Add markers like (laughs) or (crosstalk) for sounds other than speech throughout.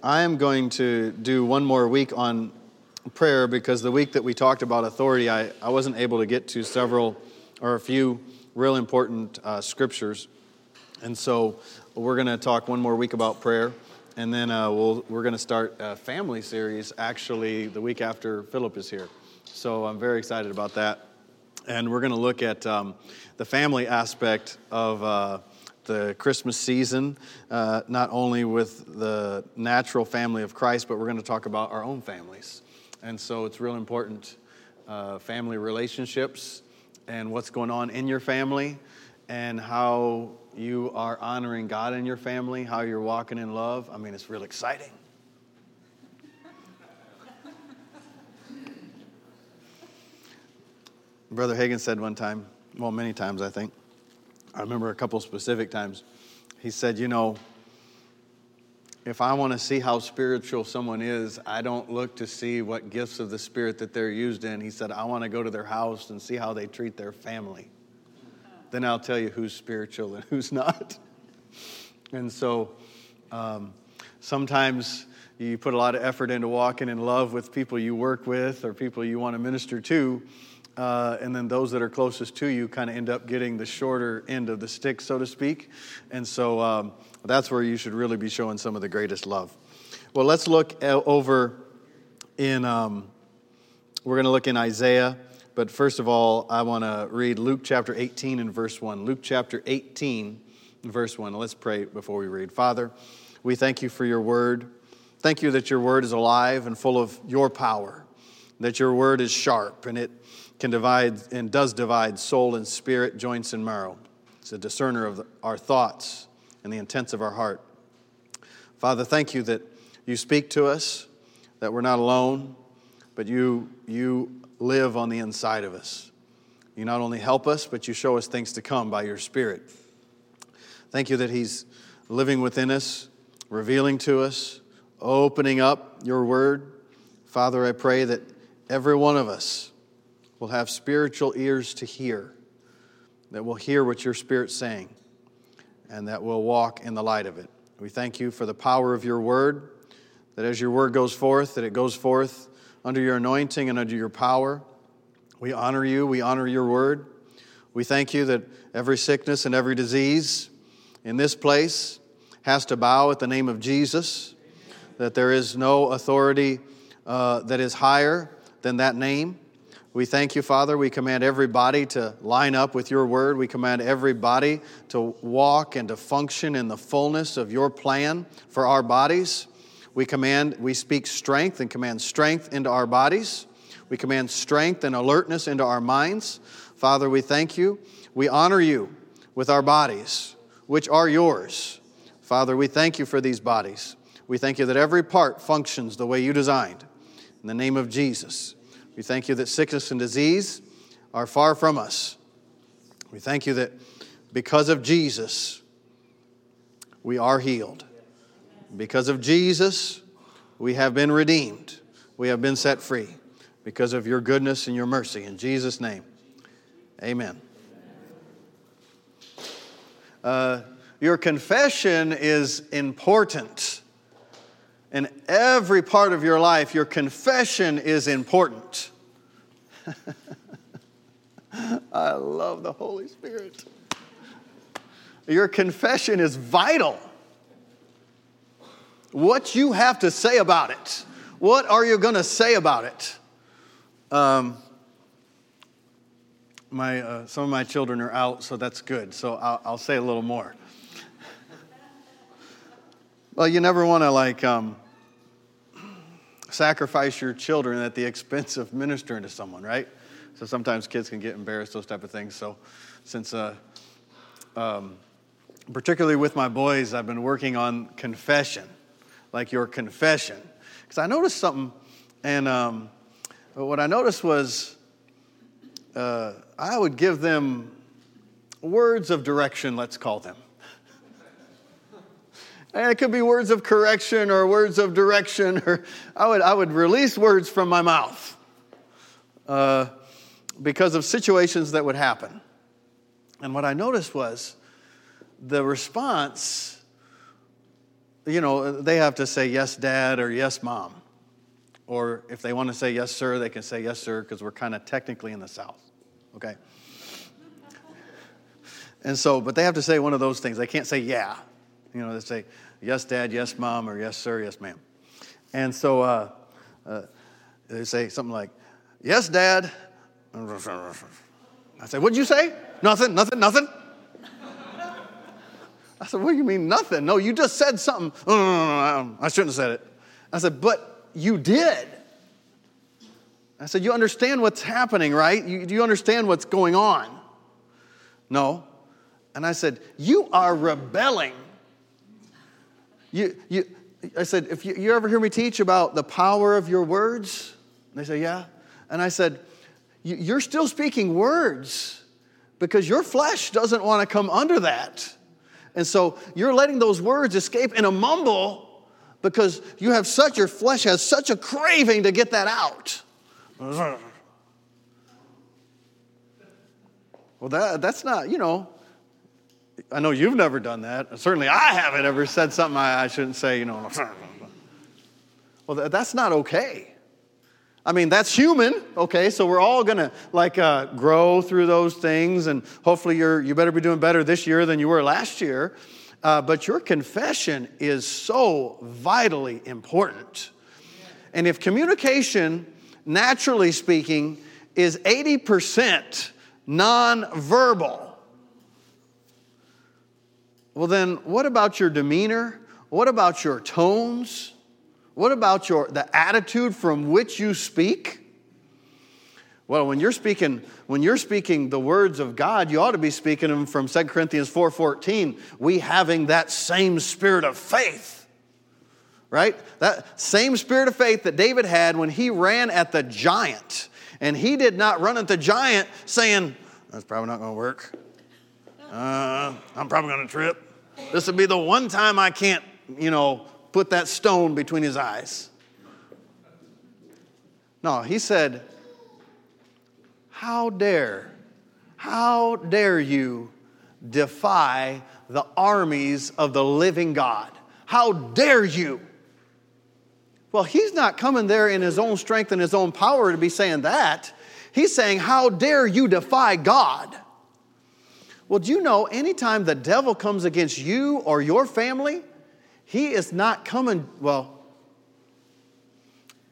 I am going to do one more week on prayer because the week that we talked about authority, I, I wasn't able to get to several or a few real important uh, scriptures. And so we're going to talk one more week about prayer. And then uh, we'll, we're going to start a family series actually the week after Philip is here. So I'm very excited about that. And we're going to look at um, the family aspect of. Uh, the Christmas season, uh, not only with the natural family of Christ, but we're going to talk about our own families. And so it's real important uh, family relationships and what's going on in your family and how you are honoring God in your family, how you're walking in love. I mean, it's real exciting. Brother Hagin said one time, well, many times, I think, I remember a couple specific times. He said, You know, if I want to see how spiritual someone is, I don't look to see what gifts of the Spirit that they're used in. He said, I want to go to their house and see how they treat their family. Then I'll tell you who's spiritual and (laughs) who's not. And so um, sometimes you put a lot of effort into walking in love with people you work with or people you want to minister to uh, and then those that are closest to you kind of end up getting the shorter end of the stick, so to speak. And so um, that's where you should really be showing some of the greatest love. Well, let's look over in, um, we're going to look in Isaiah. But first of all, I want to read Luke chapter 18 and verse 1. Luke chapter 18, verse 1. Let's pray before we read. Father, we thank you for your word. Thank you that your word is alive and full of your power, that your word is sharp and it can divide and does divide soul and spirit, joints and marrow. It's a discerner of our thoughts and the intents of our heart. Father, thank you that you speak to us, that we're not alone, but you, you live on the inside of us. You not only help us, but you show us things to come by your Spirit. Thank you that He's living within us, revealing to us, opening up your word. Father, I pray that every one of us will have spiritual ears to hear, that will hear what your Spirit's saying, and that will walk in the light of it. We thank you for the power of your word, that as your word goes forth, that it goes forth under your anointing and under your power. We honor you, we honor your word. We thank you that every sickness and every disease in this place has to bow at the name of Jesus, that there is no authority uh, that is higher than that name. We thank you, Father. We command everybody to line up with your word. We command everybody to walk and to function in the fullness of your plan for our bodies. We command, we speak strength and command strength into our bodies. We command strength and alertness into our minds. Father, we thank you. We honor you with our bodies, which are yours. Father, we thank you for these bodies. We thank you that every part functions the way you designed. In the name of Jesus. We thank you that sickness and disease are far from us. We thank you that because of Jesus, we are healed. Because of Jesus, we have been redeemed. We have been set free because of your goodness and your mercy. In Jesus' name, amen. Uh, your confession is important. In every part of your life, your confession is important. (laughs) I love the Holy Spirit. Your confession is vital. What you have to say about it. What are you going to say about it? Um, my, uh, some of my children are out, so that's good. So I'll, I'll say a little more. Well, you never want to like um, sacrifice your children at the (laughs) expense of ministering to someone, right? So sometimes kids can get embarrassed, those type of things. So since, uh, um, particularly with my boys, I've been working on confession, like your confession. Because I noticed something, and um, what I noticed was uh, I would give them words of direction, let's call them. And it could be words of correction or words of direction, or I would, I would release words from my mouth uh, because of situations that would happen. And what I noticed was the response you know, they have to say yes, dad, or yes, mom. Or if they want to say yes, sir, they can say yes, sir, because we're kind of technically in the South. Okay? (laughs) And so, but they have to say one of those things. They can't say yeah. You know, they say yes, dad, yes, mom, or yes, sir, yes, ma'am. And so uh, uh, they say something like, yes, dad. I say, what'd you say? Nothing, nothing, nothing. I said, what do you mean nothing? No, you just said something. no, no, no, I shouldn't have said it. I said, but you did. I said, you understand what's happening, right? You, do you understand what's going on? No. And I said, you are rebelling. You, you, I said, if you, you ever hear me teach about the power of your words? They say, yeah. And I said, you're still speaking words because your flesh doesn't want to come under that. And so you're letting those words escape in a mumble because you have such, your flesh has such a craving to get that out. Well, that, that's not, you know, I know you've never done that. Certainly I haven't ever said something I, I shouldn't say, you know. (laughs) Well, that's not okay. I mean, that's human, okay? So we're all gonna like uh, grow through those things, and hopefully you're you better be doing better this year than you were last year. Uh, but your confession is so vitally important. And if communication, naturally speaking, is 80% nonverbal, well, then what about your demeanor? What about your tones? What about your, the attitude from which you speak? Well, when you're speaking, when you're speaking the words of God, you ought to be speaking them from 2 Corinthians 4:14, we having that same spirit of faith. Right? That same spirit of faith that David had when he ran at the giant. And he did not run at the giant saying, That's probably not gonna work. Uh, I'm probably gonna trip. This would be the one time I can't, you know, put that stone between his eyes. No, he said, How dare, how dare you defy the armies of the living God? How dare you? Well, he's not coming there in his own strength and his own power to be saying that. He's saying, How dare you defy God? Well, do you know anytime the devil comes against you or your family, he is not coming, well,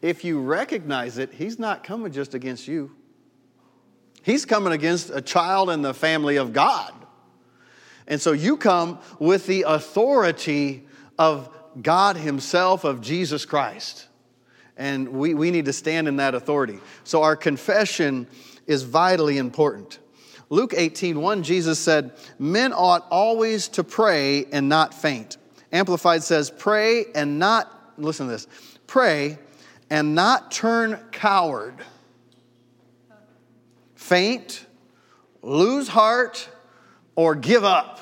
if you recognize it, he's not coming just against you. He's coming against a child in the family of God. And so you come with the authority of God Himself, of Jesus Christ. And we, we need to stand in that authority. So our confession is vitally important. Luke 18, 1, Jesus said, Men ought always to pray and not faint. Amplified says, pray and not, listen to this, pray and not turn coward, faint, lose heart, or give up.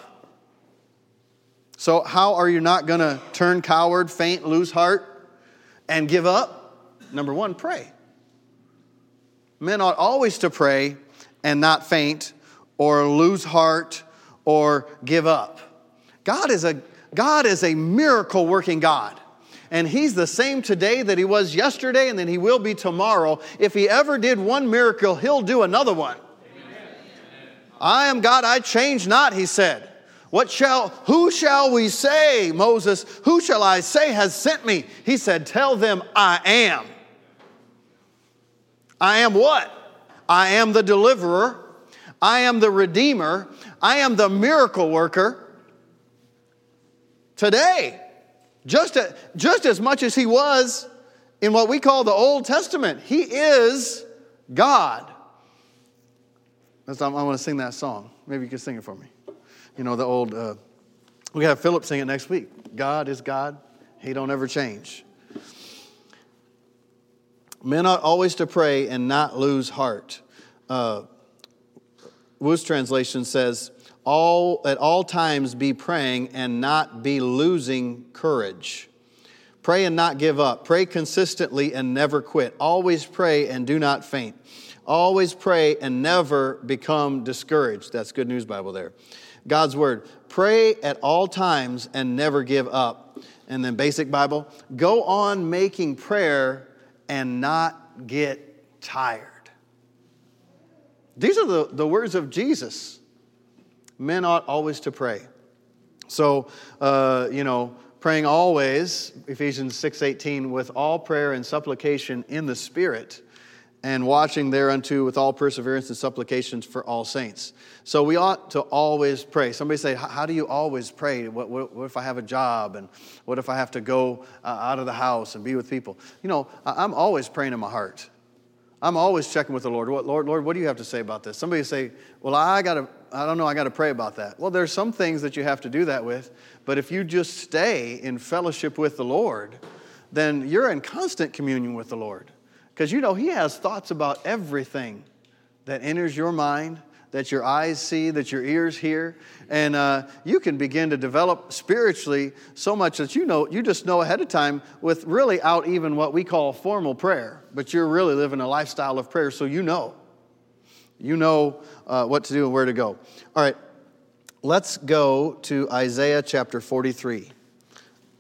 So, how are you not going to turn coward, faint, lose heart, and give up? Number one, pray. Men ought always to pray and not faint, or lose heart, or give up. God is a God is a miracle working God. And He's the same today that He was yesterday and then He will be tomorrow. If He ever did one miracle, He'll do another one. Amen. I am God, I change not, He said. What shall, who shall we say, Moses, who shall I say has sent me? He said, Tell them I am. I am what? I am the deliverer. I am the redeemer. I am the miracle worker today, just, a, just as much as he was in what we call the Old Testament. He is God. I want to sing that song. Maybe you can sing it for me. You know, the old, uh, we have Philip sing it next week. God is God, He don't ever change. Men ought always to pray and not lose heart. Uh, Wuest translation says, all, at all times be praying and not be losing courage. Pray and not give up. Pray consistently and never quit. Always pray and do not faint. Always pray and never become discouraged. That's Good News Bible there. God's word. Pray at all times and never give up. And then basic Bible, go on making prayer and not get tired. These are the, the words of Jesus. Men ought always to pray. So, uh, you know, praying always, Ephesians 6:18, with all prayer and supplication in the Spirit and watching thereunto with all perseverance and supplications for all saints. So we ought to always pray. Somebody say, How do you always pray? What, what, what if I have a job? And what if I have to go uh, out of the house and be with people? You know, I'm always praying in my heart. I'm always checking with the Lord. What, Lord, Lord, what do you have to say about this? Somebody say, Well, I got to, I don't know, I got to pray about that. Well, there's some things that you have to do that with, but if you just stay in fellowship with the Lord, then you're in constant communion with the Lord. Because you know, He has thoughts about everything that enters your mind, that your eyes see, that your ears hear. And uh, you can begin to develop spiritually so much that you know, you just know ahead of time with really out even what we call formal prayer, but you're really living a lifestyle of prayer, so you know. You know uh, what to do and where to go. All right, let's go to Isaiah chapter 43.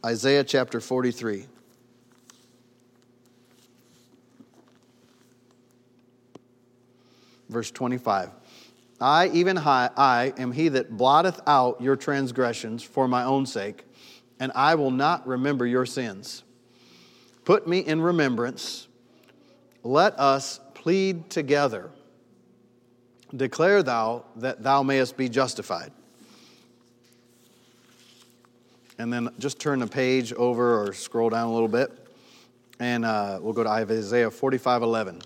Isaiah chapter 43. Verse 25. I, even I, I am he that blotteth out your transgressions for my own sake, and I will not remember your sins. Put me in remembrance. Let us plead together. Declare thou that thou mayest be justified. And then just turn the page over or scroll down a little bit, and uh, we'll go to Isaiah 45 11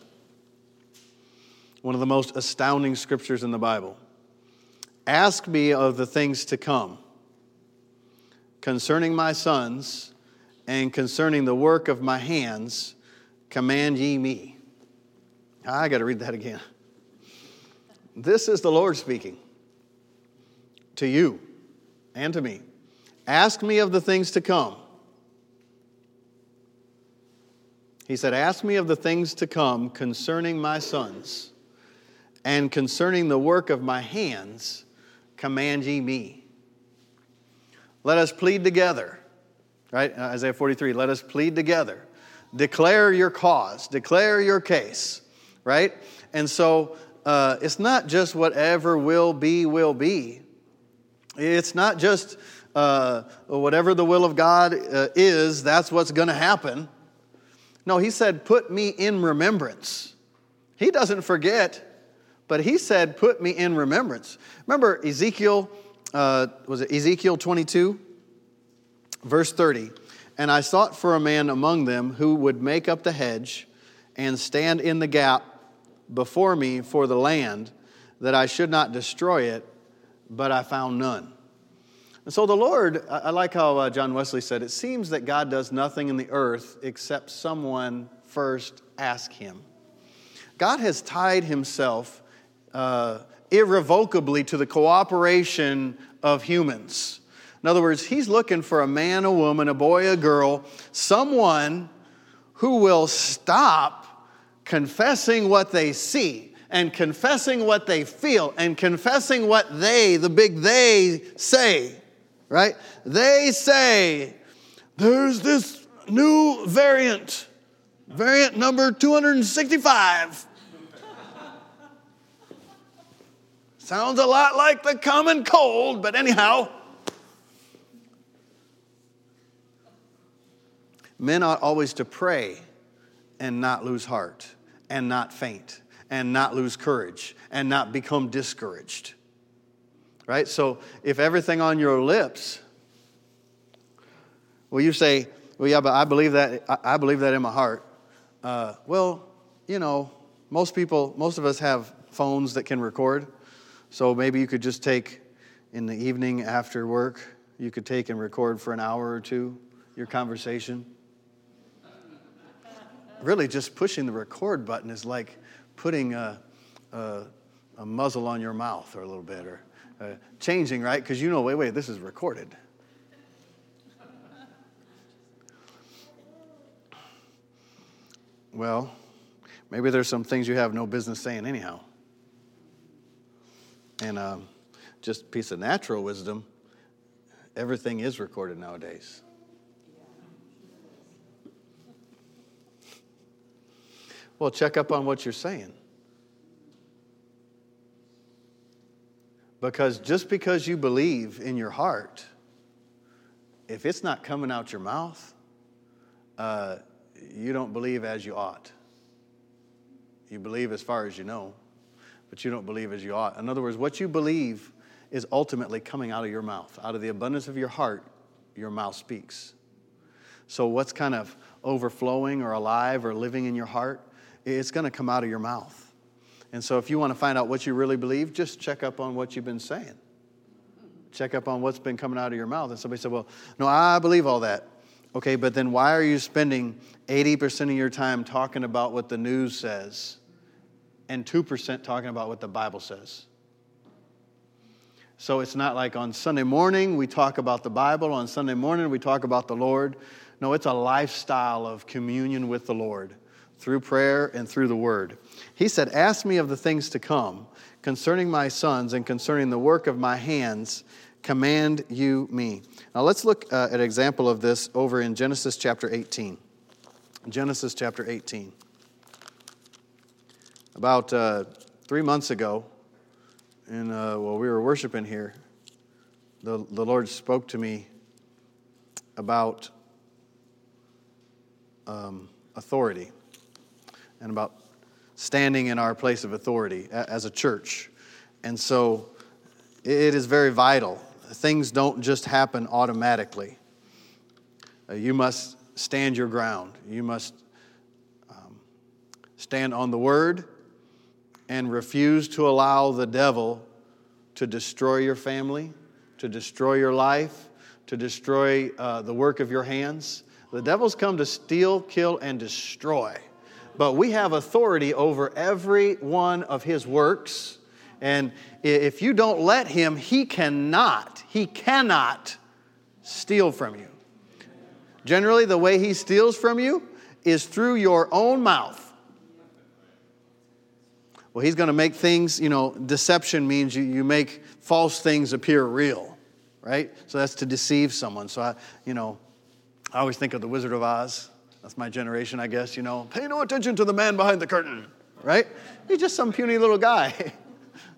one of the most astounding scriptures in the Bible. Ask me of the things to come concerning my sons and concerning the work of my hands, command ye me. I got to read that again. This is the Lord speaking to you and to me. Ask me of the things to come. He said, Ask me of the things to come concerning my sons and concerning the work of my hands, command ye me. Let us plead together. Right? Uh, Isaiah 43. Let us plead together. Declare your cause, declare your case. Right? And so uh, it's not just whatever will be, will be. It's not just uh, whatever the will of God uh, is, that's what's going to happen. No, he said, put me in remembrance. He doesn't forget. But he said, Put me in remembrance. Remember Ezekiel, uh, was it Ezekiel 22? Verse 30. And I sought for a man among them who would make up the hedge and stand in the gap before me for the land, that I should not destroy it, but I found none. And so the Lord, I like how uh, John Wesley said, it seems that God does nothing in the earth except someone first ask him. God has tied himself uh, irrevocably to the cooperation of humans. In other words, he's looking for a man, a woman, a boy, a girl, someone who will stop confessing what they see and confessing what they feel and confessing what they, the big they, say, right? They say, there's this new variant, variant number 265. Sounds a lot like the common cold, but anyhow. Men ought always to pray and not lose heart, and not faint, and not lose courage, and not become discouraged. Right? So if everything on your lips, well, you say, well, yeah, but I believe that, I believe that in my heart. Uh, well, you know, most people, most of us have phones that can record. So maybe you could just take in the evening after work, you could take and record for an hour or two your conversation. really, just pushing the record button is like putting a, a, a muzzle on your mouth or a little bit, or uh, changing, right? Because you know, wait, wait, this is recorded. Well, maybe there's some things you have no business saying anyhow. And um, just piece of natural wisdom, everything is recorded nowadays. Well, check up on what you're saying. Because just because you believe in your heart, if it's not coming out your mouth, uh, you don't believe as you ought. You believe as far as you know, but you don't believe as you ought. In other words, what you believe is ultimately coming out of your mouth. Out of the abundance of your heart, your mouth speaks. So, what's kind of overflowing or alive or living in your heart, it's going to come out of your mouth. And so, if you want to find out what you really believe, just check up on what you've been saying. Check up on what's been coming out of your mouth. And somebody said, Well, no, I believe all that. Okay, but then why are you spending 80% of your time talking about what the news says and 2% talking about what the Bible says? So it's not like on Sunday morning we talk about the Bible, on Sunday morning we talk about the Lord. No, it's a lifestyle of communion with the Lord through prayer and through the word. He said, Ask me of the things to come concerning my sons and concerning the work of my hands, command you me. Now let's look uh, at an example of this over in Genesis chapter 18. Genesis chapter 18. About uh, three months ago, and uh, while we were worshiping here, the, the Lord spoke to me about um, authority and about standing in our place of authority as a church. And so it is very vital. Things don't just happen automatically. Uh, you must stand your ground. You must um, stand on the word and refuse to allow the devil to destroy your family, to destroy your life, to destroy uh, the work of your hands. The devil's come to steal, kill, and destroy. But we have authority over every one of his works. And if you don't let him, he cannot, he cannot steal from you. Generally, the way he steals from you is through your own mouth. Well, he's going to make things, you know, deception means you, you make false things appear real, right? So that's to deceive someone. So, I, you know, I always think of the Wizard of Oz. That's my generation, I guess, you know. Pay no attention to the man behind the curtain, right? He's just some puny little guy,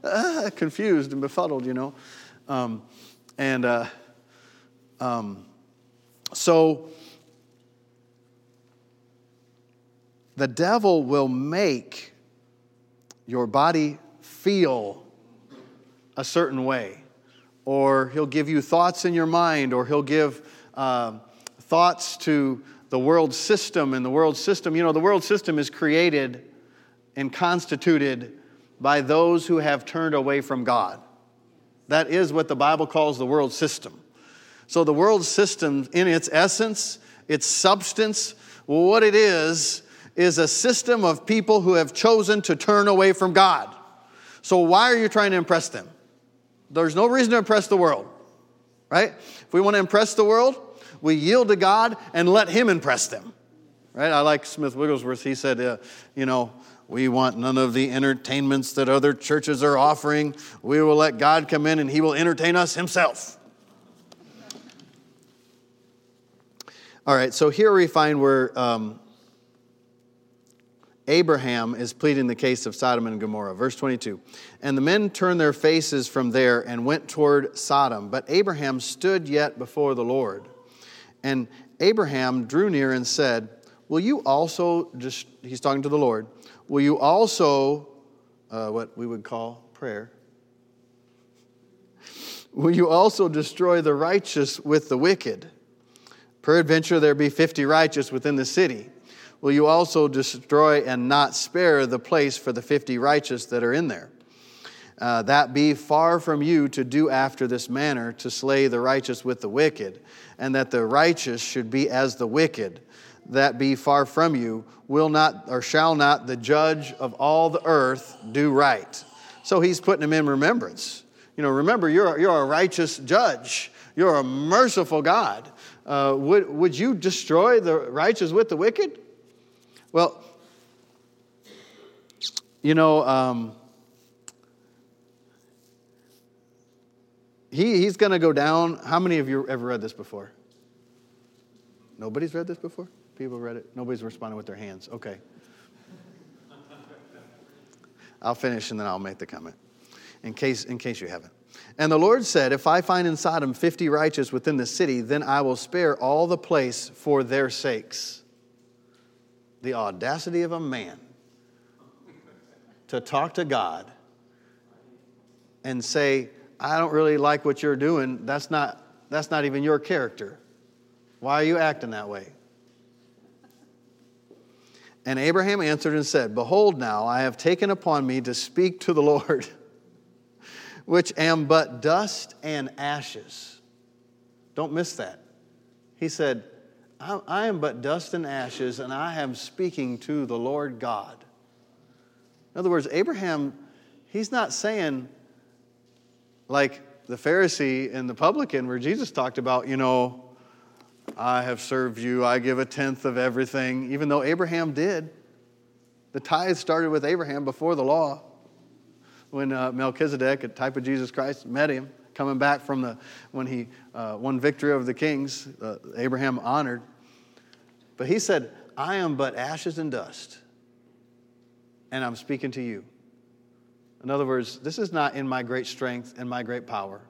uh, (laughs) confused and befuddled, you know. Um, and uh, um, so the devil will make your body feel a certain way, or he'll give you thoughts in your mind, or he'll give uh, thoughts to the world system. And the world system, you know, the world system is created and constituted by those who have turned away from God. That is what the Bible calls the world system. So, the world system, in its essence, its substance, what it is, is a system of people who have chosen to turn away from God. So, why are you trying to impress them? There's no reason to impress the world, right? If we want to impress the world, we yield to God and let Him impress them, right? I like Smith Wigglesworth. He said, uh, you know, we want none of the entertainments that other churches are offering. We will let God come in and He will entertain us Himself. All right, so here we find where um, Abraham is pleading the case of Sodom and Gomorrah. Verse 22 And the men turned their faces from there and went toward Sodom. But Abraham stood yet before the Lord. And Abraham drew near and said, Will you also, just, he's talking to the Lord, will you also, uh, what we would call prayer, will you also destroy the righteous with the wicked? Peradventure there be fifty righteous within the city will you also destroy and not spare the place for the 50 righteous that are in there? Uh, that be far from you to do after this manner, to slay the righteous with the wicked, and that the righteous should be as the wicked. That be far from you, will not or shall not the judge of all the earth do right? So he's putting them in remembrance. You know, remember, you're, you're a righteous judge, you're a merciful God. Uh, would, would you destroy the righteous with the wicked? Well, you know, um, he, he's going to go down. How many of you ever read this before? Nobody's read this before? People read it? Nobody's responding with their hands. Okay. I'll finish and then I'll make the comment in case, in case you haven't. And the Lord said, If I find in Sodom 50 righteous within the city, then I will spare all the place for their sakes. The audacity of a man to talk to God and say, I don't really like what you're doing. That's not, that's not even your character. Why are you acting that way? And Abraham answered and said, Behold, now I have taken upon me to speak to the Lord, (laughs) which am but dust and ashes. Don't miss that. He said, I am but dust and ashes, and I am speaking to the Lord God. In other words, Abraham, he's not saying, like the Pharisee and the publican, where Jesus talked about, you know, I have served you, I give a tenth of everything, even though Abraham did. The tithe started with Abraham before the law. When uh, Melchizedek, a type of Jesus Christ, met him, coming back from the, when he uh, won victory over the kings, uh, Abraham honored. But he said, I am but ashes and dust, and I'm speaking to you. In other words, this is not in my great strength and my great power.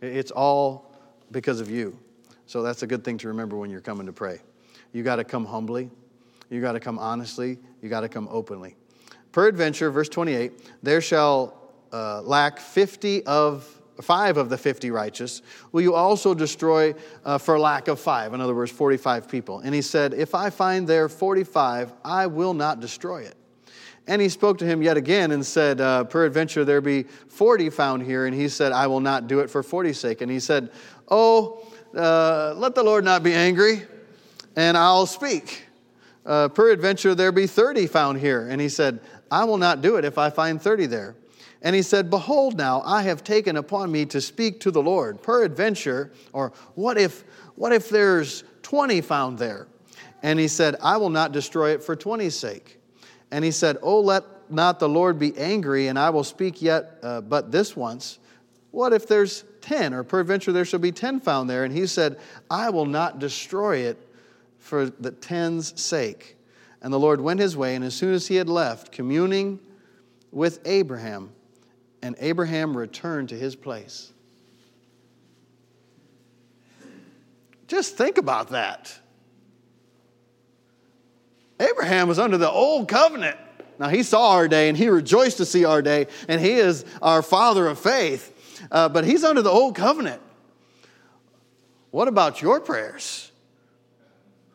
It's all because of you. So that's a good thing to remember when you're coming to pray. You got to come humbly, you got to come honestly, you got to come openly. Peradventure, verse 28, there shall uh, lack 50 of five of the 50 righteous will you also destroy uh, for lack of five in other words 45 people and he said if i find there 45 i will not destroy it and he spoke to him yet again and said, uh, Peradventure there be 40 found here. And he said, I will not do it for 40's sake. And he said, Oh, uh, let the Lord not be angry, and I'll speak. Uh, peradventure there be 30 found here. And he said, I will not do it if I find 30 there. And he said, Behold, now I have taken upon me to speak to the Lord. Peradventure, or what if, what if there's 20 found there? And he said, I will not destroy it for 20's sake. And he said, Oh, let not the Lord be angry, and I will speak yet uh, but this once. What if there's 10, or peradventure there shall be 10 found there? And he said, I will not destroy it for the ten's sake. And the Lord went his way, and as soon as he had left, communing with Abraham, and Abraham returned to his place. Just think about that. Abraham was under the old covenant. Now, he saw our day and he rejoiced to see our day, and he is our father of faith uh, but he's under the old covenant. What about your prayers?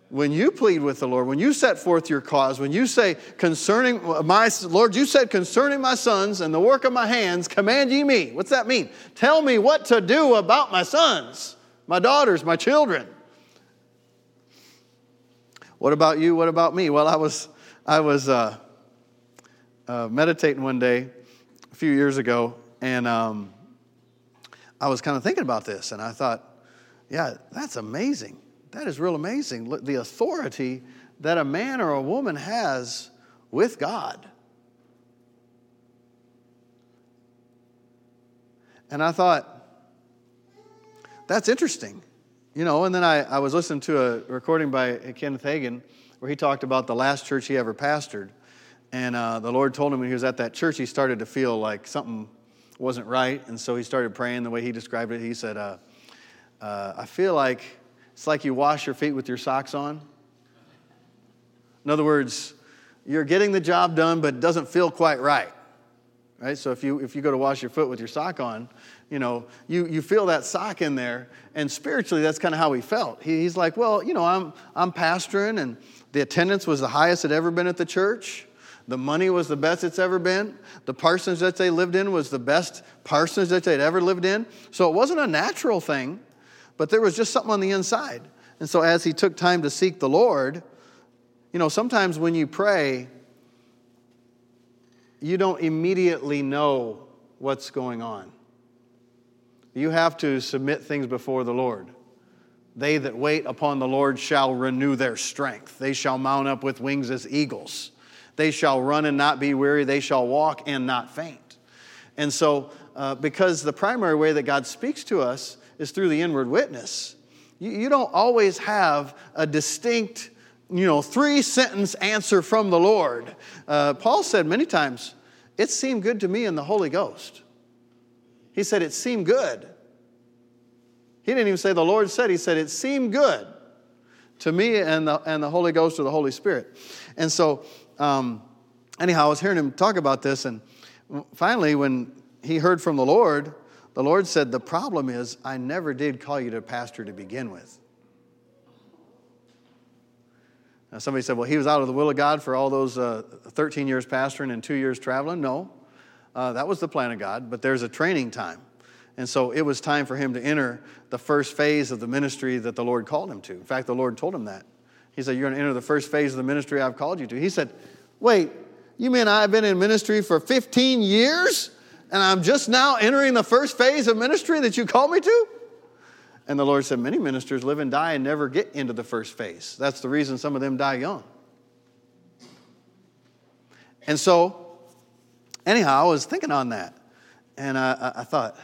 When you plead with the Lord, when you set forth your cause, when you say, concerning my, Lord, you said, concerning my sons and the work of my hands, command ye me. What's that mean? Tell me what to do about my sons, my daughters, my children. What about you? What about me? Well, I was, I was uh, uh, meditating one day a few years ago, and um, I was kind of thinking about this and I thought, yeah, that's amazing. That is real amazing. The authority that a man or a woman has with God. And I thought, that's interesting. You know, and then I, I was listening to a recording by Kenneth Hagin where he talked about the last church he ever pastored. And uh, the Lord told him when he was at that church, he started to feel like something wasn't right. And so he started praying the way he described it. He said, uh, uh, I feel like it's like you wash your feet with your socks on. In other words, you're getting the job done, but it doesn't feel quite right. Right? So if you if you go to wash your foot with your sock on, you know, you, you feel that sock in there, and spiritually that's kind of how he felt. He, he's like, well, you know, I'm I'm pastoring and the attendance was the highest it ever been at the church. The money was the best it's ever been. The parsonage that they lived in was the best parsonage that they'd ever lived in. So it wasn't a natural thing, but there was just something on the inside. And so as he took time to seek the Lord, you know, sometimes when you pray, you don't immediately know what's going on. You have to submit things before the Lord. They that wait upon the Lord shall renew their strength. They shall mount up with wings as eagles. They shall run and not be weary. They shall walk and not faint. And so, uh, because the primary way that God speaks to us is through the inward witness. You, you don't always have a distinct, you know, three sentence answer from the Lord. Uh, Paul said many times, It seemed good to me in the Holy Ghost. He said, It seemed good. He didn't even say the Lord said, He said, It seemed good to me and the, and the Holy Ghost or the Holy Spirit. And so, um, anyhow, I was hearing him talk about this, and finally, when he heard from the Lord, the Lord said, The problem is, I never did call you to pastor to begin with. Now, somebody said, Well, he was out of the will of God for all those uh, 13 years pastoring and two years traveling. No, uh, that was the plan of God, but there's a training time. And so it was time for him to enter the first phase of the ministry that the Lord called him to. In fact, the Lord told him that. He said, You're going to enter the first phase of the ministry I've called you to. He said, Wait, you mean I've been in ministry for 15 years and I'm just now entering the first phase of ministry that you called me to? And the Lord said, Many ministers live and die and never get into the first phase. That's the reason some of them die young. And so, anyhow, I was thinking on that. And I, I thought,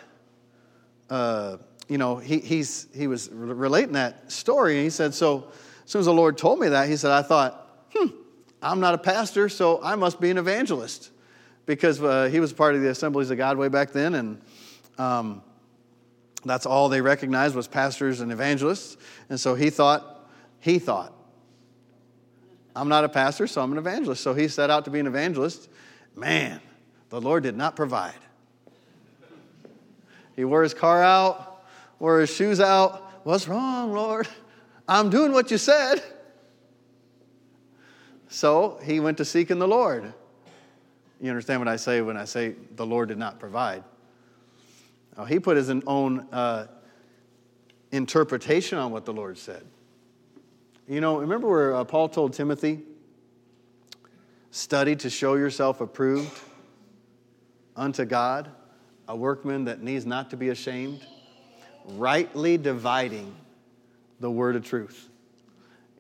uh, you know, he, he's, he was relating that story, and he said, So as soon as the Lord told me that, he said, I thought, hmm, I'm not a pastor, so I must be an evangelist. Because uh, he was part of the Assemblies of God way back then, and um, that's all they recognized was pastors and evangelists. And so he thought, he thought, I'm not a pastor, so I'm an evangelist. So he set out to be an evangelist. Man, the Lord did not provide. He wore his car out, wore his shoes out. What's wrong, Lord? I'm doing what you said. So he went to seeking the Lord. You understand what I say when I say the Lord did not provide? Now, he put his own uh, interpretation on what the Lord said. You know, remember where uh, Paul told Timothy, study to show yourself approved unto God? a workman that needs not to be ashamed, rightly dividing the word of truth.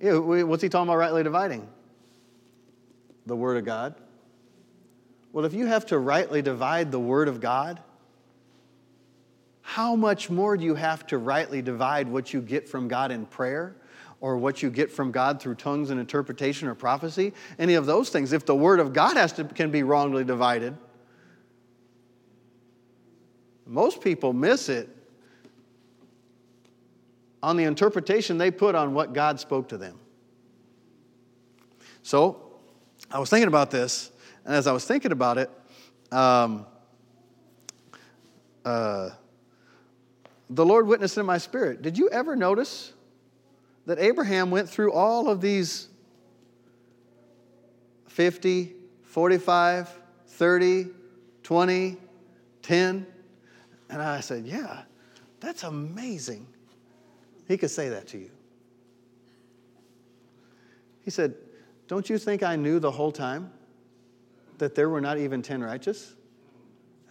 Yeah, What's he talking about, rightly dividing? The word of God. Well, if you have to rightly divide the word of God, how much more do you have to rightly divide what you get from God in prayer or what you get from God through tongues and interpretation or prophecy? Any of those things. If the word of God has to, can be wrongly divided, most people miss it on the interpretation they put on what God spoke to them. So, I was thinking about this, and as I was thinking about it, um, uh, the Lord witnessed in my spirit. Did you ever notice that Abraham went through all of these 50, 45, 30, 20, 10? And I said, Yeah, that's amazing. He could say that to you. He said, Don't you think I knew the whole time that there were not even 10 righteous?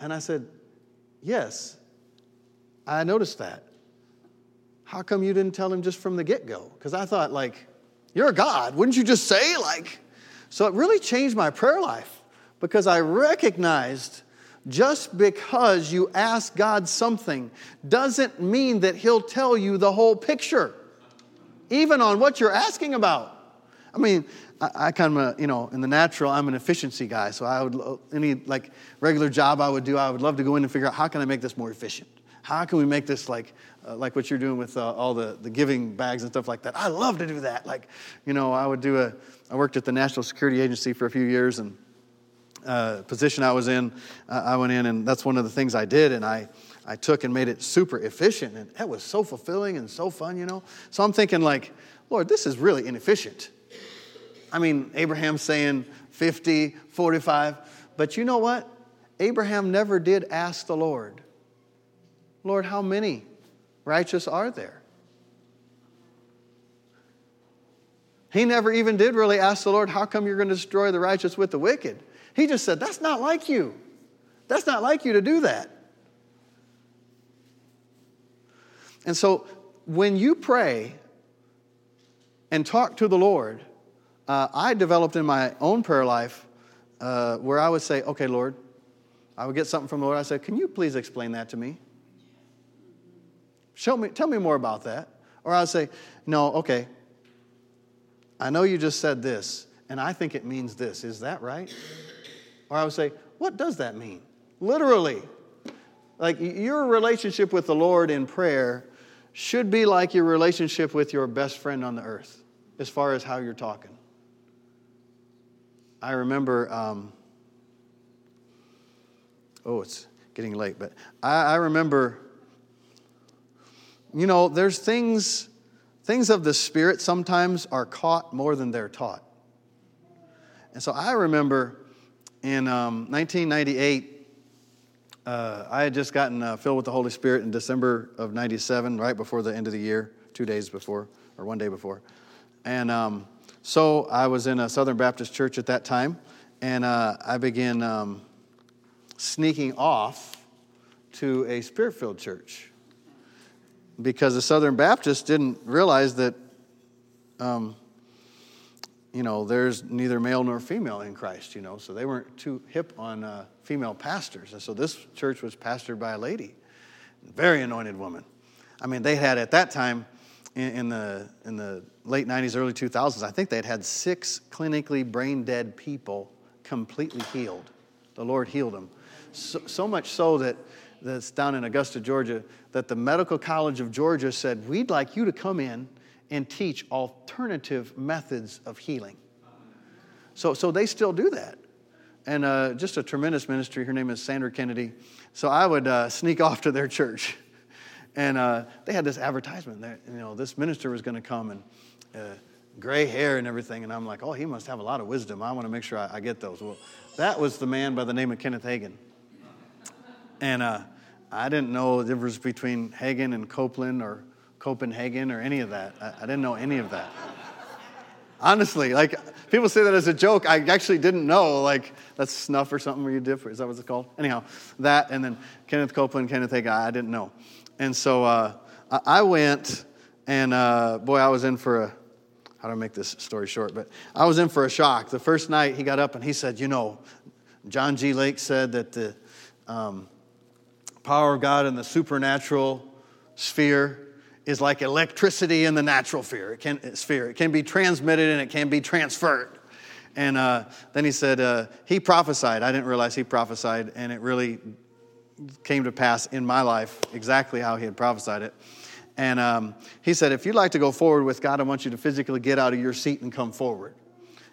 And I said, Yes, I noticed that. How come you didn't tell him just from the get go? Because I thought, like, you're a God. Wouldn't you just say, like, so it really changed my prayer life because I recognized just because you ask God something doesn't mean that He'll tell you the whole picture, even on what you're asking about. I mean, I, I kind of, you know, in the natural, I'm an efficiency guy. So I would, any like regular job I would do, I would love to go in and figure out how can I make this more efficient? How can we make this like, uh, like what you're doing with uh, all the, the giving bags and stuff like that? I love to do that. Like, you know, I would do a, I worked at the National Security Agency for a few years and uh, position I was in, uh, I went in, and that's one of the things I did, and I, I took and made it super efficient, and that was so fulfilling and so fun, you know. So I'm thinking, like, Lord, this is really inefficient. I mean, Abraham saying 50, 45, but you know what? Abraham never did ask the Lord, Lord, how many righteous are there? He never even did really ask the Lord, How come you're going to destroy the righteous with the wicked? He just said, That's not like you. That's not like you to do that. And so when you pray and talk to the Lord, uh, I developed in my own prayer life uh, where I would say, Okay, Lord, I would get something from the Lord. I said, Can you please explain that to me? Show me, tell me more about that. Or I'd say, No, okay. I know you just said this, and I think it means this. Is that right? Or I would say, What does that mean? Literally. Like your relationship with the Lord in prayer should be like your relationship with your best friend on the earth, as far as how you're talking. I remember, um, oh, it's getting late, but I, I remember, you know, there's things, things of the Spirit sometimes are caught more than they're taught. And so I remember in um, 1998, uh, I had just gotten uh, filled with the Holy Spirit in December of 97, right before the end of the year, two days before, or one day before. And um, so I was in a Southern Baptist church at that time, and uh, I began um, sneaking off to a spirit filled church because the Southern Baptists didn't realize that um, you know, there's neither male nor female in Christ, you know, so they weren't too hip on uh, female pastors. And so this church was pastored by a lady, very anointed woman. I mean, they had at that time, in, the, in the late 90s, early 2000s, I think they'd had six clinically brain dead people completely healed. The Lord healed them. So, so much so that that's down in Augusta, Georgia, that the Medical College of Georgia said, We'd like you to come in and teach alternative methods of healing. So, so they still do that. And uh, just a tremendous ministry. Her name is Sandra Kennedy. So I would uh, sneak off to their church. And uh, they had this advertisement that, you know, this minister was going to come and uh, gray hair and everything. And I'm like, oh, he must have a lot of wisdom. I want to make sure I, I, get those. Well, that was the man by the name of Kenneth Hagin. And uh, I didn't know the difference between Hagin and Copeland or Copenhagen or any of that. I, I didn't know any of that. Honestly, like people say that as a joke. I actually didn't know. Like that's snuff or something where you dip. Is that what it's called? Anyhow, that and then Kenneth Copeland, Kenneth Hagin. I didn't know, and so uh, I went, and uh, boy, I was in for a. How do I make this story short? But I was in for a shock. The first night he got up and he said, "You know, John G. Lake said that the um, power of God in the supernatural sphere is like electricity in the natural sphere. It can, sphere. It can be transmitted and it can be transferred. And uh, then he said, uh, he prophesied. I didn't realize he prophesied, and it really came to pass in my life exactly how he had prophesied it. And um, he said, if you'd like to go forward with God, I want you to physically get out of your seat and come forward.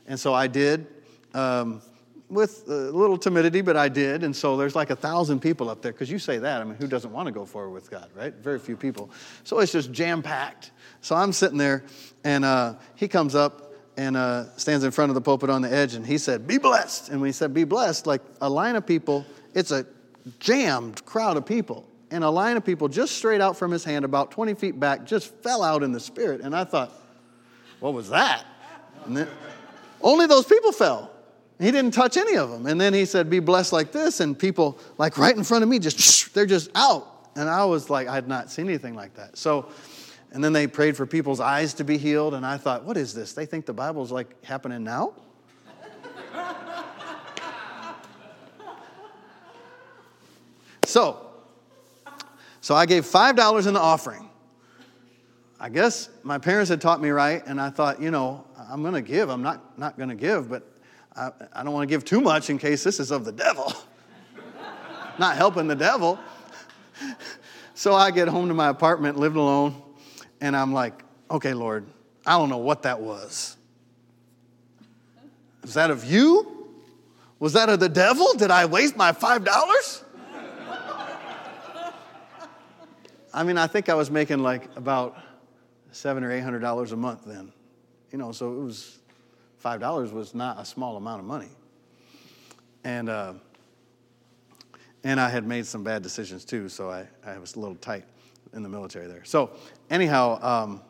And so I did. Um, with a little timidity, but I did. And so there's like a thousand people up there because you say that. I mean, who doesn't want to go forward with God, right? Very few people. So it's just jam packed. So I'm sitting there, and uh, he comes up and uh, stands in front of the pulpit on the edge, and he said, Be blessed. And when he said, Be blessed, like a line of people, it's a jammed crowd of people. And a line of people just straight out from his hand, about 20 feet back, just fell out in the spirit. And I thought, What was that? And then, only those people fell. He didn't touch any of them. And then he said, Be blessed like this. And people, like right in front of me, just, they're just out. And I was like, I had not seen anything like that. So, and then they prayed for people's eyes to be healed. And I thought, What is this? They think the Bible's like happening now? So, so I gave $5 in the offering. I guess my parents had taught me right, and I thought, you know, I'm going to give. I'm not, not going to give, but I, I don't want to give too much in case this is of the devil. (laughs) Not helping the devil. (laughs) so I get home to my apartment, lived alone, and I'm like, okay, Lord, I don't know what that was. Was that of you? Was that of the devil? Did I waste my $5? I mean, I think I was making like about seven or eight hundred dollars a month then. You know, so it was $5 was not a small amount of money. And, uh, and I had made some bad decisions too, so I, I was a little tight in the military there. So, anyhow, um,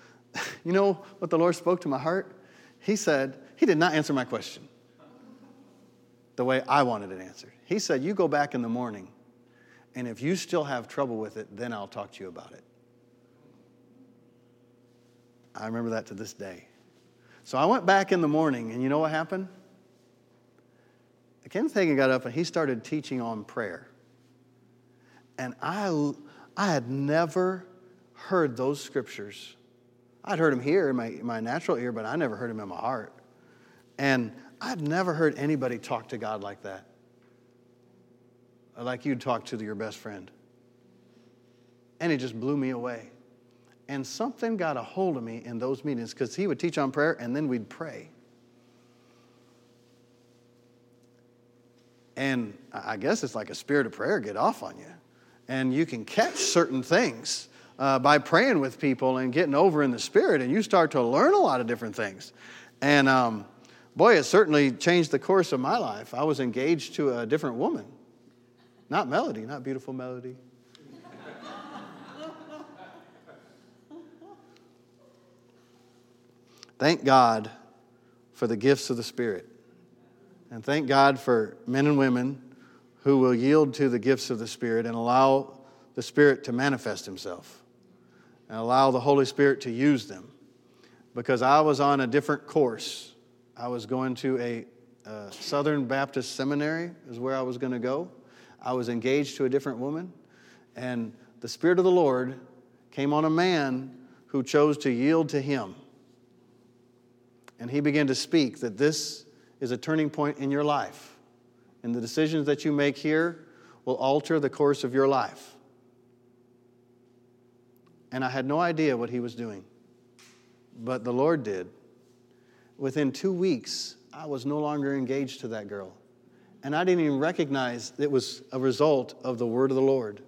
(laughs) you know what the Lord spoke to my heart? He said, He did not answer my question the way I wanted it answered. He said, You go back in the morning, and if you still have trouble with it, then I'll talk to you about it. I remember that to this day. So I went back in the morning, and you know what happened? Kenneth Hagin got up and he started teaching on prayer. And I, I had never heard those scriptures. I'd heard them here in my, my natural ear, but I never heard them in my heart. And I'd never heard anybody talk to God like that, like you'd talk to your best friend. And it just blew me away. And something got a hold of me in those meetings because he would teach on prayer and then we'd pray. And I guess it's like a spirit of prayer get off on you. And you can catch certain things uh, by praying with people and getting over in the spirit, and you start to learn a lot of different things. And um, boy, it certainly changed the course of my life. I was engaged to a different woman, not Melody, not beautiful Melody. Thank God for the gifts of the Spirit. And thank God for men and women who will yield to the gifts of the Spirit and allow the Spirit to manifest Himself and allow the Holy Spirit to use them. Because I was on a different course. I was going to a, a Southern Baptist seminary, is where I was going to go. I was engaged to a different woman, and the Spirit of the Lord came on a man who chose to yield to Him. And he began to speak that this is a turning point in your life. And the decisions that you make here will alter the course of your life. And I had no idea what he was doing, but the Lord did. Within two weeks, I was no longer engaged to that girl. And I didn't even recognize it was a result of the word of the Lord.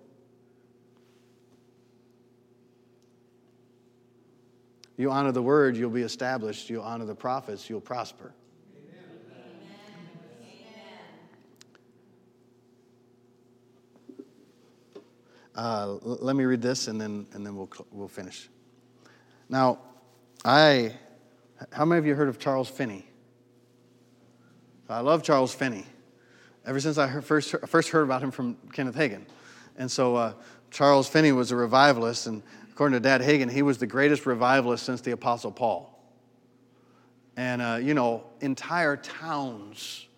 You honor the word, you'll be established. You honor the prophets, you'll prosper. Uh, let me read this and then, and then we'll, we'll finish. Now, I, how many of you heard of Charles Finney? I love Charles Finney. Ever since I heard, first, first heard about him from Kenneth Hagin. And so uh, Charles Finney was a revivalist, and according to Dad Hagin, he was the greatest revivalist since the Apostle Paul. And, uh, you know, entire towns,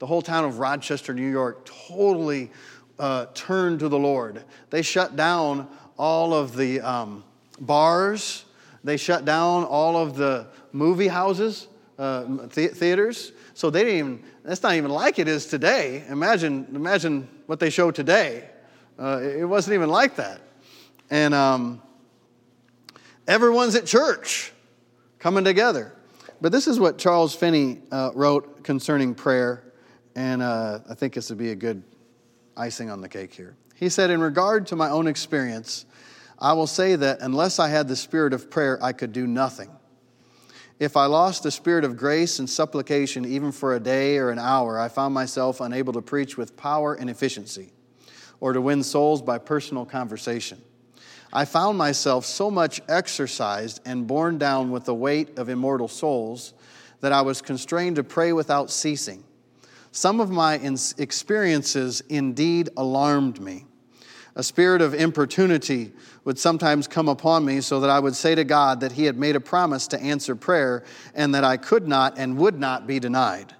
the whole town of Rochester, New York, totally uh, turned to the Lord. They shut down all of the um, bars, they shut down all of the movie houses, uh, th- theaters. So they didn't even, that's not even like it is today. Imagine, imagine what they show today. Uh, it wasn't even like that. And um, everyone's at church coming together. But this is what Charles Finney uh, wrote concerning prayer, and uh, I think this would be a good icing on the cake here. He said, In regard to my own experience, I will say that unless I had the spirit of prayer, I could do nothing. If I lost the spirit of grace and supplication even for a day or an hour, I found myself unable to preach with power and efficiency or to win souls by personal conversation. I found myself so much exercised and borne down with the weight of immortal souls that I was constrained to pray without ceasing. Some of my experiences indeed alarmed me. A spirit of importunity would sometimes come upon me so that I would say to God that He had made a promise to answer prayer and that I could not and would not be denied.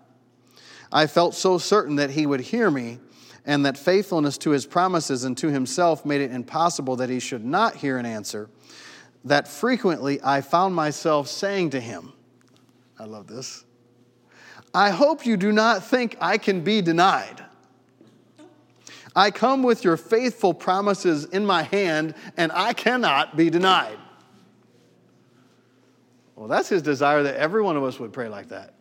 I felt so certain that He would hear me and that faithfulness to His promises and to Himself made it impossible that He should not hear an answer that frequently I found myself saying to Him, I love this. I hope you do not think I can be denied. I come with your faithful promises in my hand, and I cannot be denied. Well, that's his desire that every one of us would pray like that.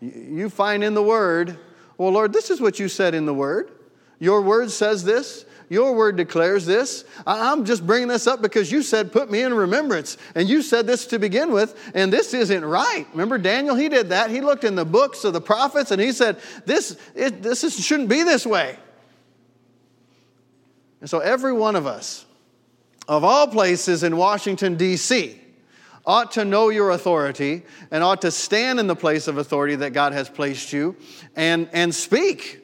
You find in the Word, well, Lord, this is what you said in the Word. Your Word says this. Your word declares this. I'm just bringing this up because you said, put me in remembrance. And you said this to begin with, and this isn't right. Remember Daniel? He did that. He looked in the books of the prophets and he said, this, it, this is, shouldn't be this way. And so every one of us, of all places in Washington, D.C., ought to know your authority and ought to stand in the place of authority that God has placed you and, and speak.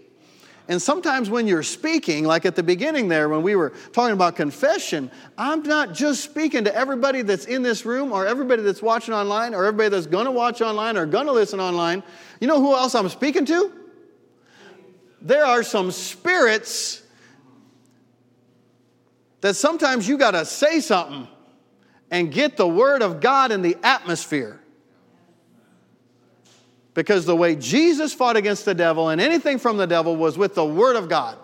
And sometimes when you're speaking, like at the beginning there, when we were talking about confession, I'm not just speaking to everybody that's in this room or everybody that's watching online or everybody that's to watch online or to listen online. You know who else I'm speaking to? there are some spirits that sometimes you got to say something and get the word of God in the atmosphere. Because the way Jesus fought against the devil and anything from the devil was with the word of God.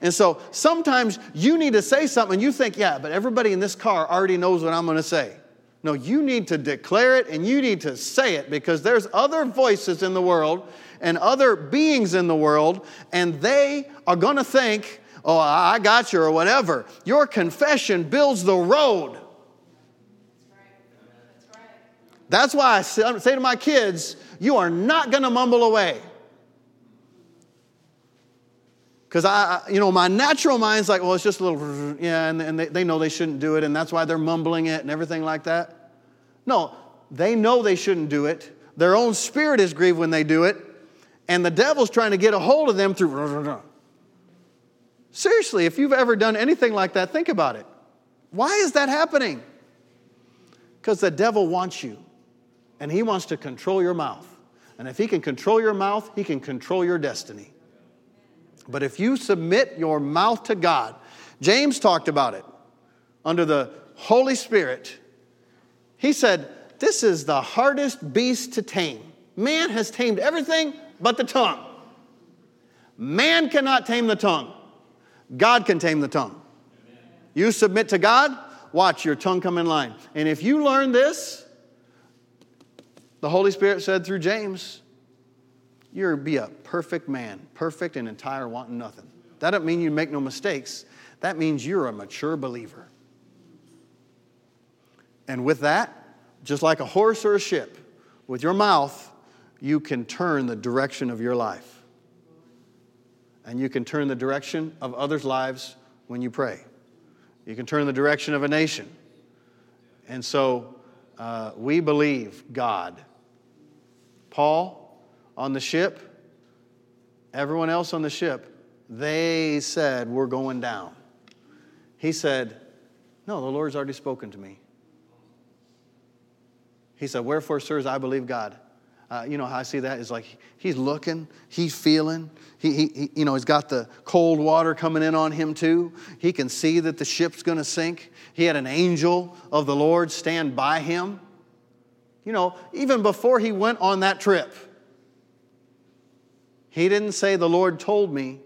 And so sometimes you need to say something, you think, yeah, but everybody in this car already knows what I'm going to say. No, you need to declare it and you need to say it because there's other voices in the world and other beings in the world, and they are going to think, oh, I got you, or whatever. Your confession builds the road. That's why I say to my kids, you are not going to mumble away. Because I, you know, my natural mind's like, well, it's just a little, yeah, and, and they, they know they shouldn't do it, and that's why they're mumbling it and everything like that. No, they know they shouldn't do it. Their own spirit is grieved when they do it, and the devil's trying to get a hold of them through. Seriously, if you've ever done anything like that, think about it. Why is that happening? Because the devil wants you, and he wants to control your mouth. And if he can control your mouth, he can control your destiny. But if you submit your mouth to God, James talked about it under the Holy Spirit. He said, This is the hardest beast to tame. Man has tamed everything but the tongue. Man cannot tame the tongue, God can tame the tongue. You submit to God, watch your tongue come in line. And if you learn this, the Holy Spirit said through James, you'll be a perfect man, perfect and entire, wanting nothing. That doesn't mean you make no mistakes. That means you're a mature believer. And with that, just like a horse or a ship, with your mouth, you can turn the direction of your life. And you can turn the direction of others' lives when you pray. You can turn the direction of a nation. And so uh, we believe God. Paul, on the ship, everyone else on the ship, they said, We're going down. He said, No, the Lord's already spoken to me. He said, Wherefore, sirs, I believe God. Uh, you know how I see that is like he's looking, he's feeling. He, he, he, you know, he's got the cold water coming in on him too. He can see that the ship's going to sink. He had an angel of the Lord stand by him. You know, even before he went on that trip, he didn't say, The Lord told me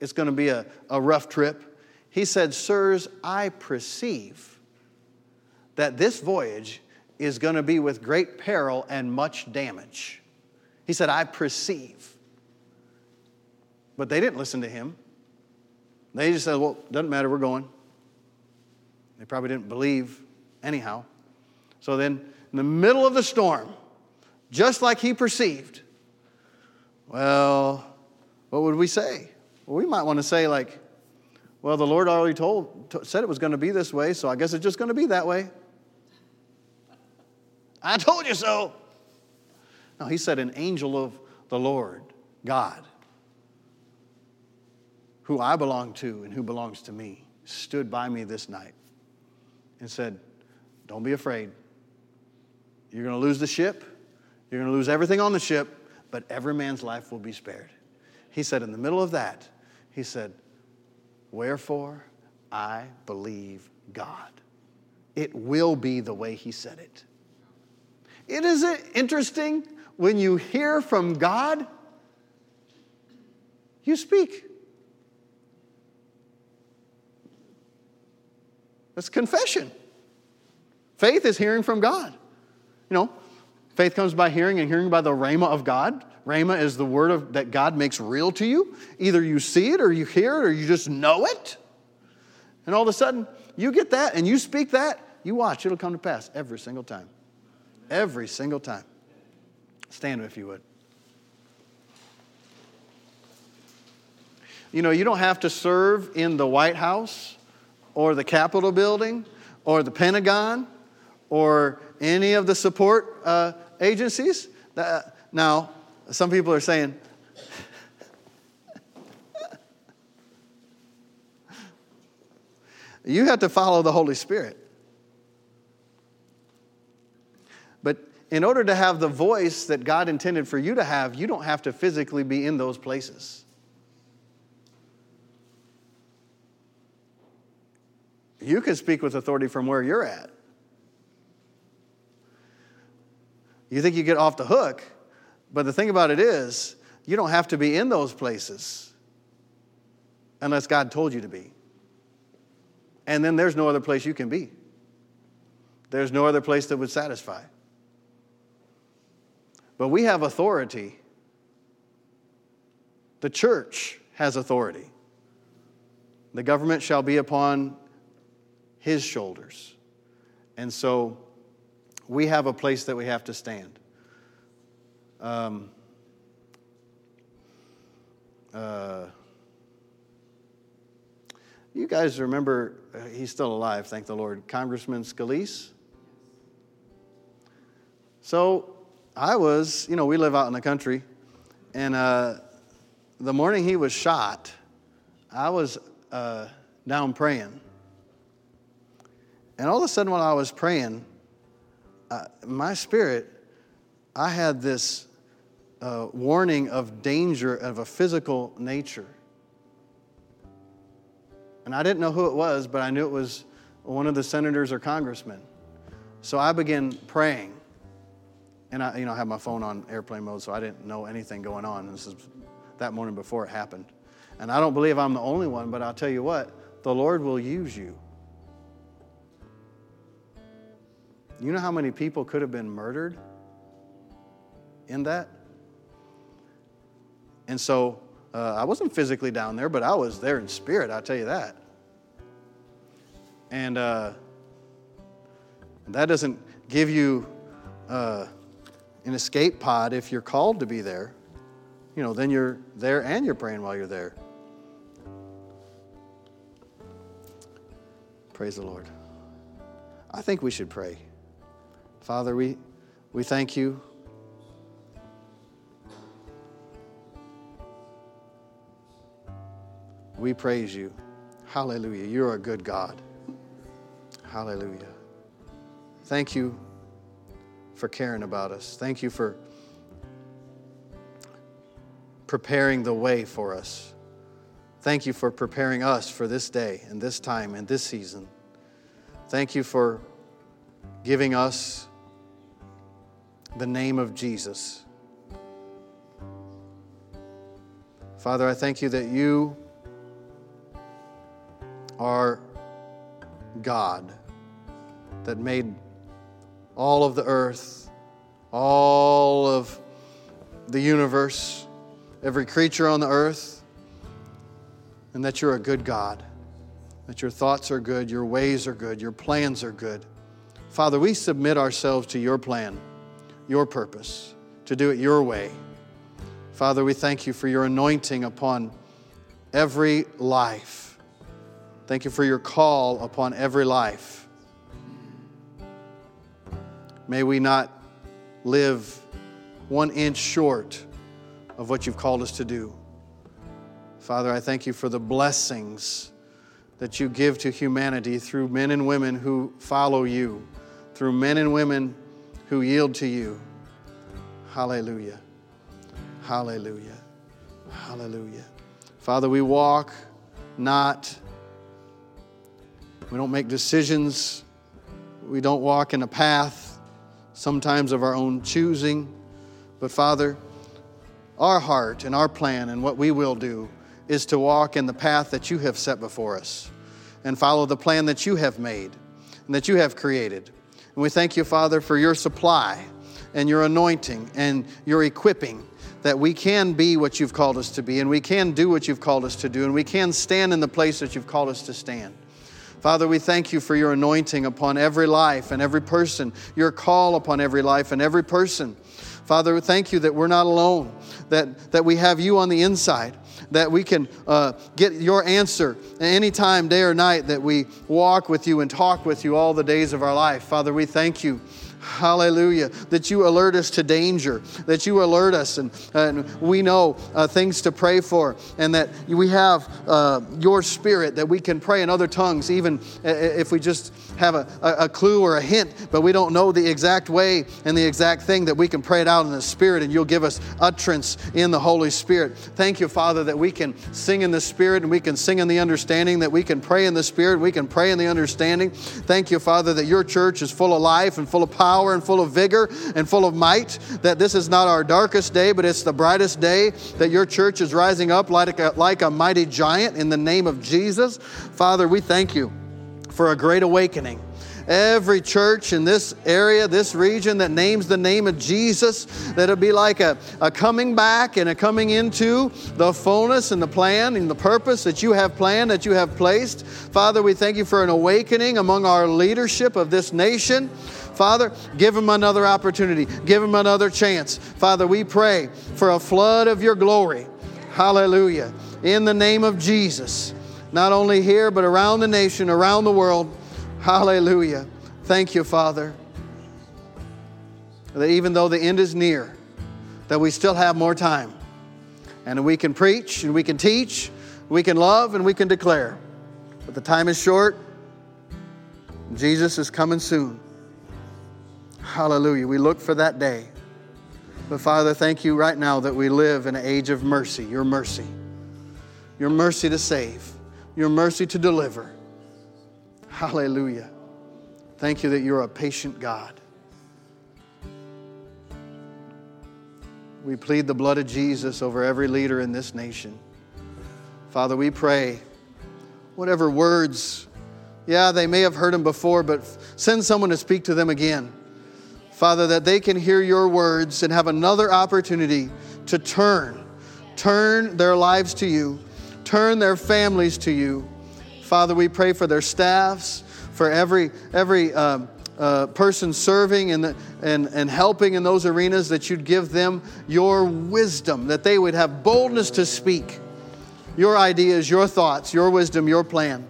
it's going to be a, a rough trip. He said, Sirs, I perceive that this voyage is going to be with great peril and much damage. He said, I perceive. But they didn't listen to him. They just said, Well, doesn't matter, we're going. They probably didn't believe anyhow. So then, in the middle of the storm, just like he perceived, well, what would we say? Well, we might want to say, like, well, the Lord already told, said it was going to be this way, so I guess it's just going to be that way. I told you so. No, he said, an angel of the Lord, God, who I belong to and who belongs to me, stood by me this night and said, Don't be afraid. You're going to lose the ship, you're going to lose everything on the ship, but every man's life will be spared. He said, in the middle of that, he said, Wherefore I believe God. It will be the way he said it. It is interesting when you hear from God, you speak. That's confession. Faith is hearing from God. You know, Faith comes by hearing, and hearing by the rhema of God. Rhema is the word of, that God makes real to you. Either you see it, or you hear it, or you just know it. And all of a sudden, you get that and you speak that, you watch, it'll come to pass every single time. Every single time. Stand if you would. You know, you don't have to serve in the White House or the Capitol building or the Pentagon or any of the support uh, agencies. Now, some people are saying, (laughs) you have to follow the Holy Spirit. But in order to have the voice that God intended for you to have, you don't have to physically be in those places. You can speak with authority from where you're at. You think you get off the hook, but the thing about it is, you don't have to be in those places unless God told you to be. And then there's no other place you can be. There's no other place that would satisfy. But we have authority. The church has authority. The government shall be upon his shoulders. And so we have a place that we have to stand. Um, uh, you guys remember, uh, he's still alive, thank the Lord, Congressman Scalise? So I was, you know, we live out in the country, and uh, the morning he was shot, I was uh, down praying. And all of a sudden, while I was praying, uh, my spirit, I had this uh, warning of danger of a physical nature. And I didn't know who it was, but I knew it was one of the senators or congressmen. So I began praying. And I, you know, I had my phone on airplane mode, so I didn't know anything going on. This is that morning before it happened. And I don't believe I'm the only one, but I'll tell you what, the Lord will use you. You know how many people could have been murdered in that? And so uh, I wasn't physically down there, but I was there in spirit, I'll tell you that. And uh, that doesn't give you uh, an escape pod if you're called to be there. You know, then you're there and you're praying while you're there. Praise the Lord. I think we should pray. Father, we, we thank you. We praise you. Hallelujah. You're a good God. Hallelujah. Thank you for caring about us. Thank you for preparing the way for us. Thank you for preparing us for this day and this time and this season. Thank you for giving us the name of Jesus. Father, I thank you that you are God that made all of the earth, all of the universe, every creature on the earth, and that you're a good God, that your thoughts are good, your ways are good, your plans are good. Father, we submit ourselves to your plan, your purpose, to do it your way. Father, we thank you for your anointing upon every life. Thank you for your call upon every life. May we not live one inch short of what you've called us to do. Father, I thank you for the blessings that you give to humanity through men and women who follow you, through men and women who yield to you. Hallelujah. Hallelujah. Hallelujah. Father, we walk not, we don't make decisions, we don't walk in a path sometimes of our own choosing. But Father, our heart and our plan and what we will do is to walk in the path that you have set before us and follow the plan that you have made and that you have created. And we thank you, Father, for your supply and your anointing and your equipping that we can be what you've called us to be and we can do what you've called us to do and we can stand in the place that you've called us to stand. Father, we thank you for your anointing upon every life and every person, your call upon every life and every person. Father, we thank you that we're not alone, that, that we have you on the inside, that we can uh, get your answer anytime, day or night, that we walk with you and talk with you all the days of our life. Father, we thank you Hallelujah. That you alert us to danger, that you alert us, and, and we know uh, things to pray for, and that we have uh, your spirit that we can pray in other tongues, even if we just have a, a clue or a hint, but we don't know the exact way and the exact thing, that we can pray it out in the Spirit, and you'll give us utterance in the Holy Spirit. Thank you, Father, that we can sing in the Spirit and we can sing in the understanding, that we can pray in the Spirit, we can pray in the understanding. Thank you, Father, that your church is full of life and full of power power and full of vigor and full of might, that this is not our darkest day, but it's the brightest day, that your church is rising up like a, like a mighty giant in the name of Jesus. Father, we thank you for a great awakening every church in this area, this region that names the name of Jesus, that it'll be like a, a coming back and a coming into the fullness and the plan and the purpose that you have planned, that you have placed. Father, we thank you for an awakening among our leadership of this nation. Father, give them another opportunity, give them another chance. Father, we pray for a flood of your glory. Hallelujah. In the name of Jesus, not only here, but around the nation, around the world. Hallelujah. Thank you, Father. That even though the end is near, that we still have more time. And we can preach and we can teach, we can love and we can declare. But the time is short. Jesus is coming soon. Hallelujah. We look for that day. But Father, thank you right now that we live in an age of mercy, your mercy. Your mercy to save, your mercy to deliver. Hallelujah. Thank you that you're a patient God. We plead the blood of Jesus over every leader in this nation. Father, we pray whatever words, yeah, they may have heard them before, but send someone to speak to them again. Father, that they can hear your words and have another opportunity to turn, turn their lives to you, turn their families to you. Father, we pray for their staffs, for every, every um, uh, person serving and, and, and helping in those arenas, that you'd give them your wisdom, that they would have boldness to speak your ideas, your thoughts, your wisdom, your plan.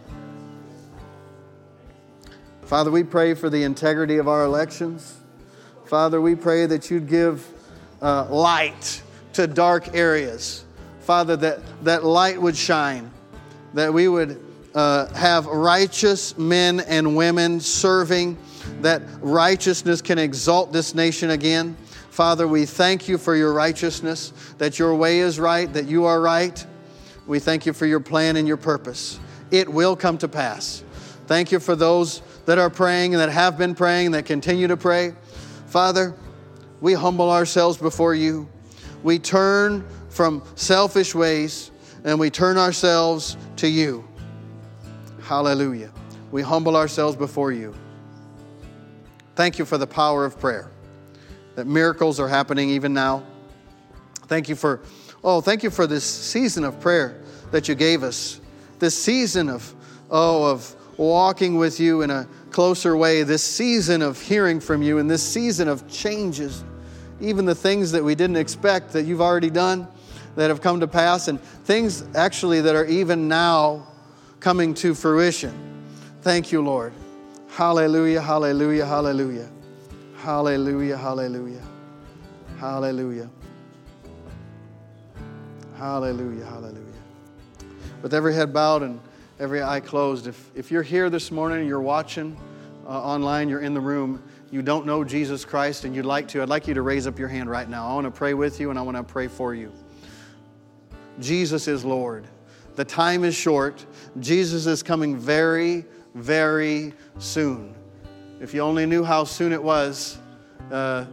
Father, we pray for the integrity of our elections. Father, we pray that you'd give uh, light to dark areas. Father, that, that light would shine, that we would uh, have righteous men and women serving, that righteousness can exalt this nation again. Father, we thank you for your righteousness, that your way is right, that you are right. We thank you for your plan and your purpose. It will come to pass. Thank you for those that are praying and that have been praying and that continue to pray. Father, we humble ourselves before you. We turn from selfish ways and we turn ourselves to you. Hallelujah. We humble ourselves before you. Thank you for the power of prayer, that miracles are happening even now. Thank you for, oh, thank you for this season of prayer that you gave us, this season of, oh, of walking with you in a closer way, this season of hearing from you, and this season of changes, even the things that we didn't expect that you've already done that have come to pass, and things actually that are even now coming to fruition. Thank you, Lord. Hallelujah, hallelujah, hallelujah. Hallelujah, hallelujah. Hallelujah. Hallelujah, hallelujah. With every head bowed and every eye closed. If, if you're here this morning, you're watching uh, online, you're in the room, you don't know Jesus Christ and you'd like to, I'd like you to raise up your hand right now. I want to pray with you and I want to pray for you. Jesus is Lord. The time is short. Jesus is coming very, very soon. If you only knew how soon it was, uh,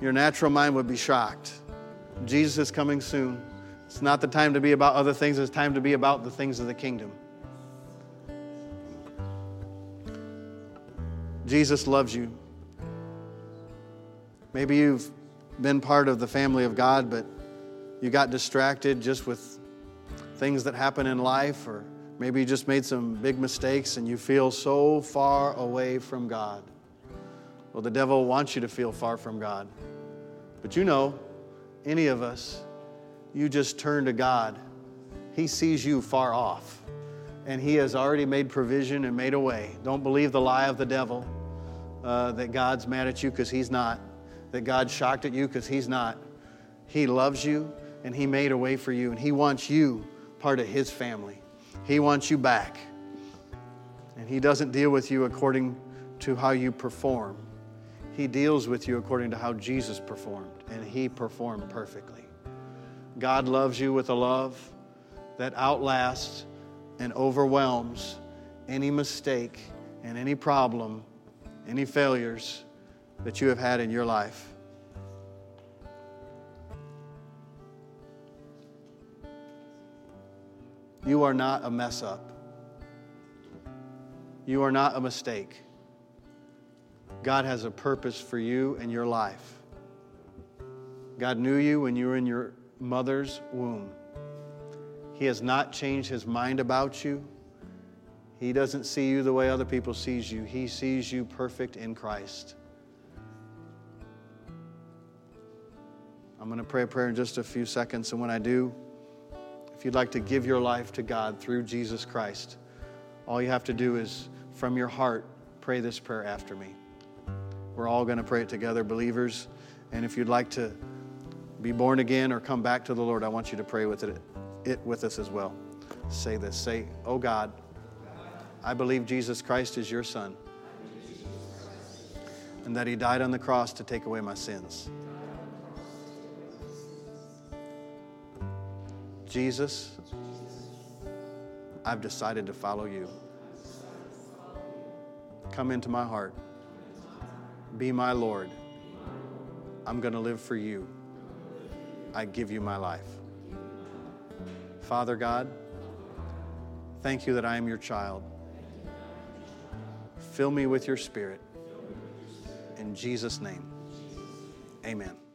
your natural mind would be shocked. Jesus is coming soon. It's not the time to be about other things, it's time to be about the things of the kingdom. Jesus loves you. Maybe you've been part of the family of God, but you got distracted just with things that happen in life, or maybe you just made some big mistakes and you feel so far away from God. Well, the devil wants you to feel far from God. But you know, any of us, you just turn to God. He sees you far off, and He has already made provision and made a way. Don't believe the lie of the devil. uh, that God's mad at you because He's not, that God's shocked at you because He's not. He loves you and He made a way for you, and He wants you part of His family. He wants you back. And He doesn't deal with you according to how you perform, He deals with you according to how Jesus performed, and He performed perfectly. God loves you with a love that outlasts and overwhelms any mistake and any problem, any failures that you have had in your life. You are not a mess up. You are not a mistake. God has a purpose for you and your life. God knew you when you were in your mother's womb. He has not changed his mind about you. He doesn't see you the way other people sees you. He sees you perfect in Christ. I'm going to pray a prayer in just a few seconds and when I do, if you'd like to give your life to God through Jesus Christ, all you have to do is from your heart pray this prayer after me. We're all going to pray it together, believers. And if you'd like to be born again or come back to the Lord, I want you to pray with it, it with us as well. Say this. Say, "Oh God, I believe Jesus Christ is your son and that he died on the cross to take away my sins." Jesus, I've decided to follow you. Come into my heart. Be my Lord. I'm going to live for you. I give you my life. Father God, thank you that I am your child. Fill me with your spirit. In Jesus' name, amen.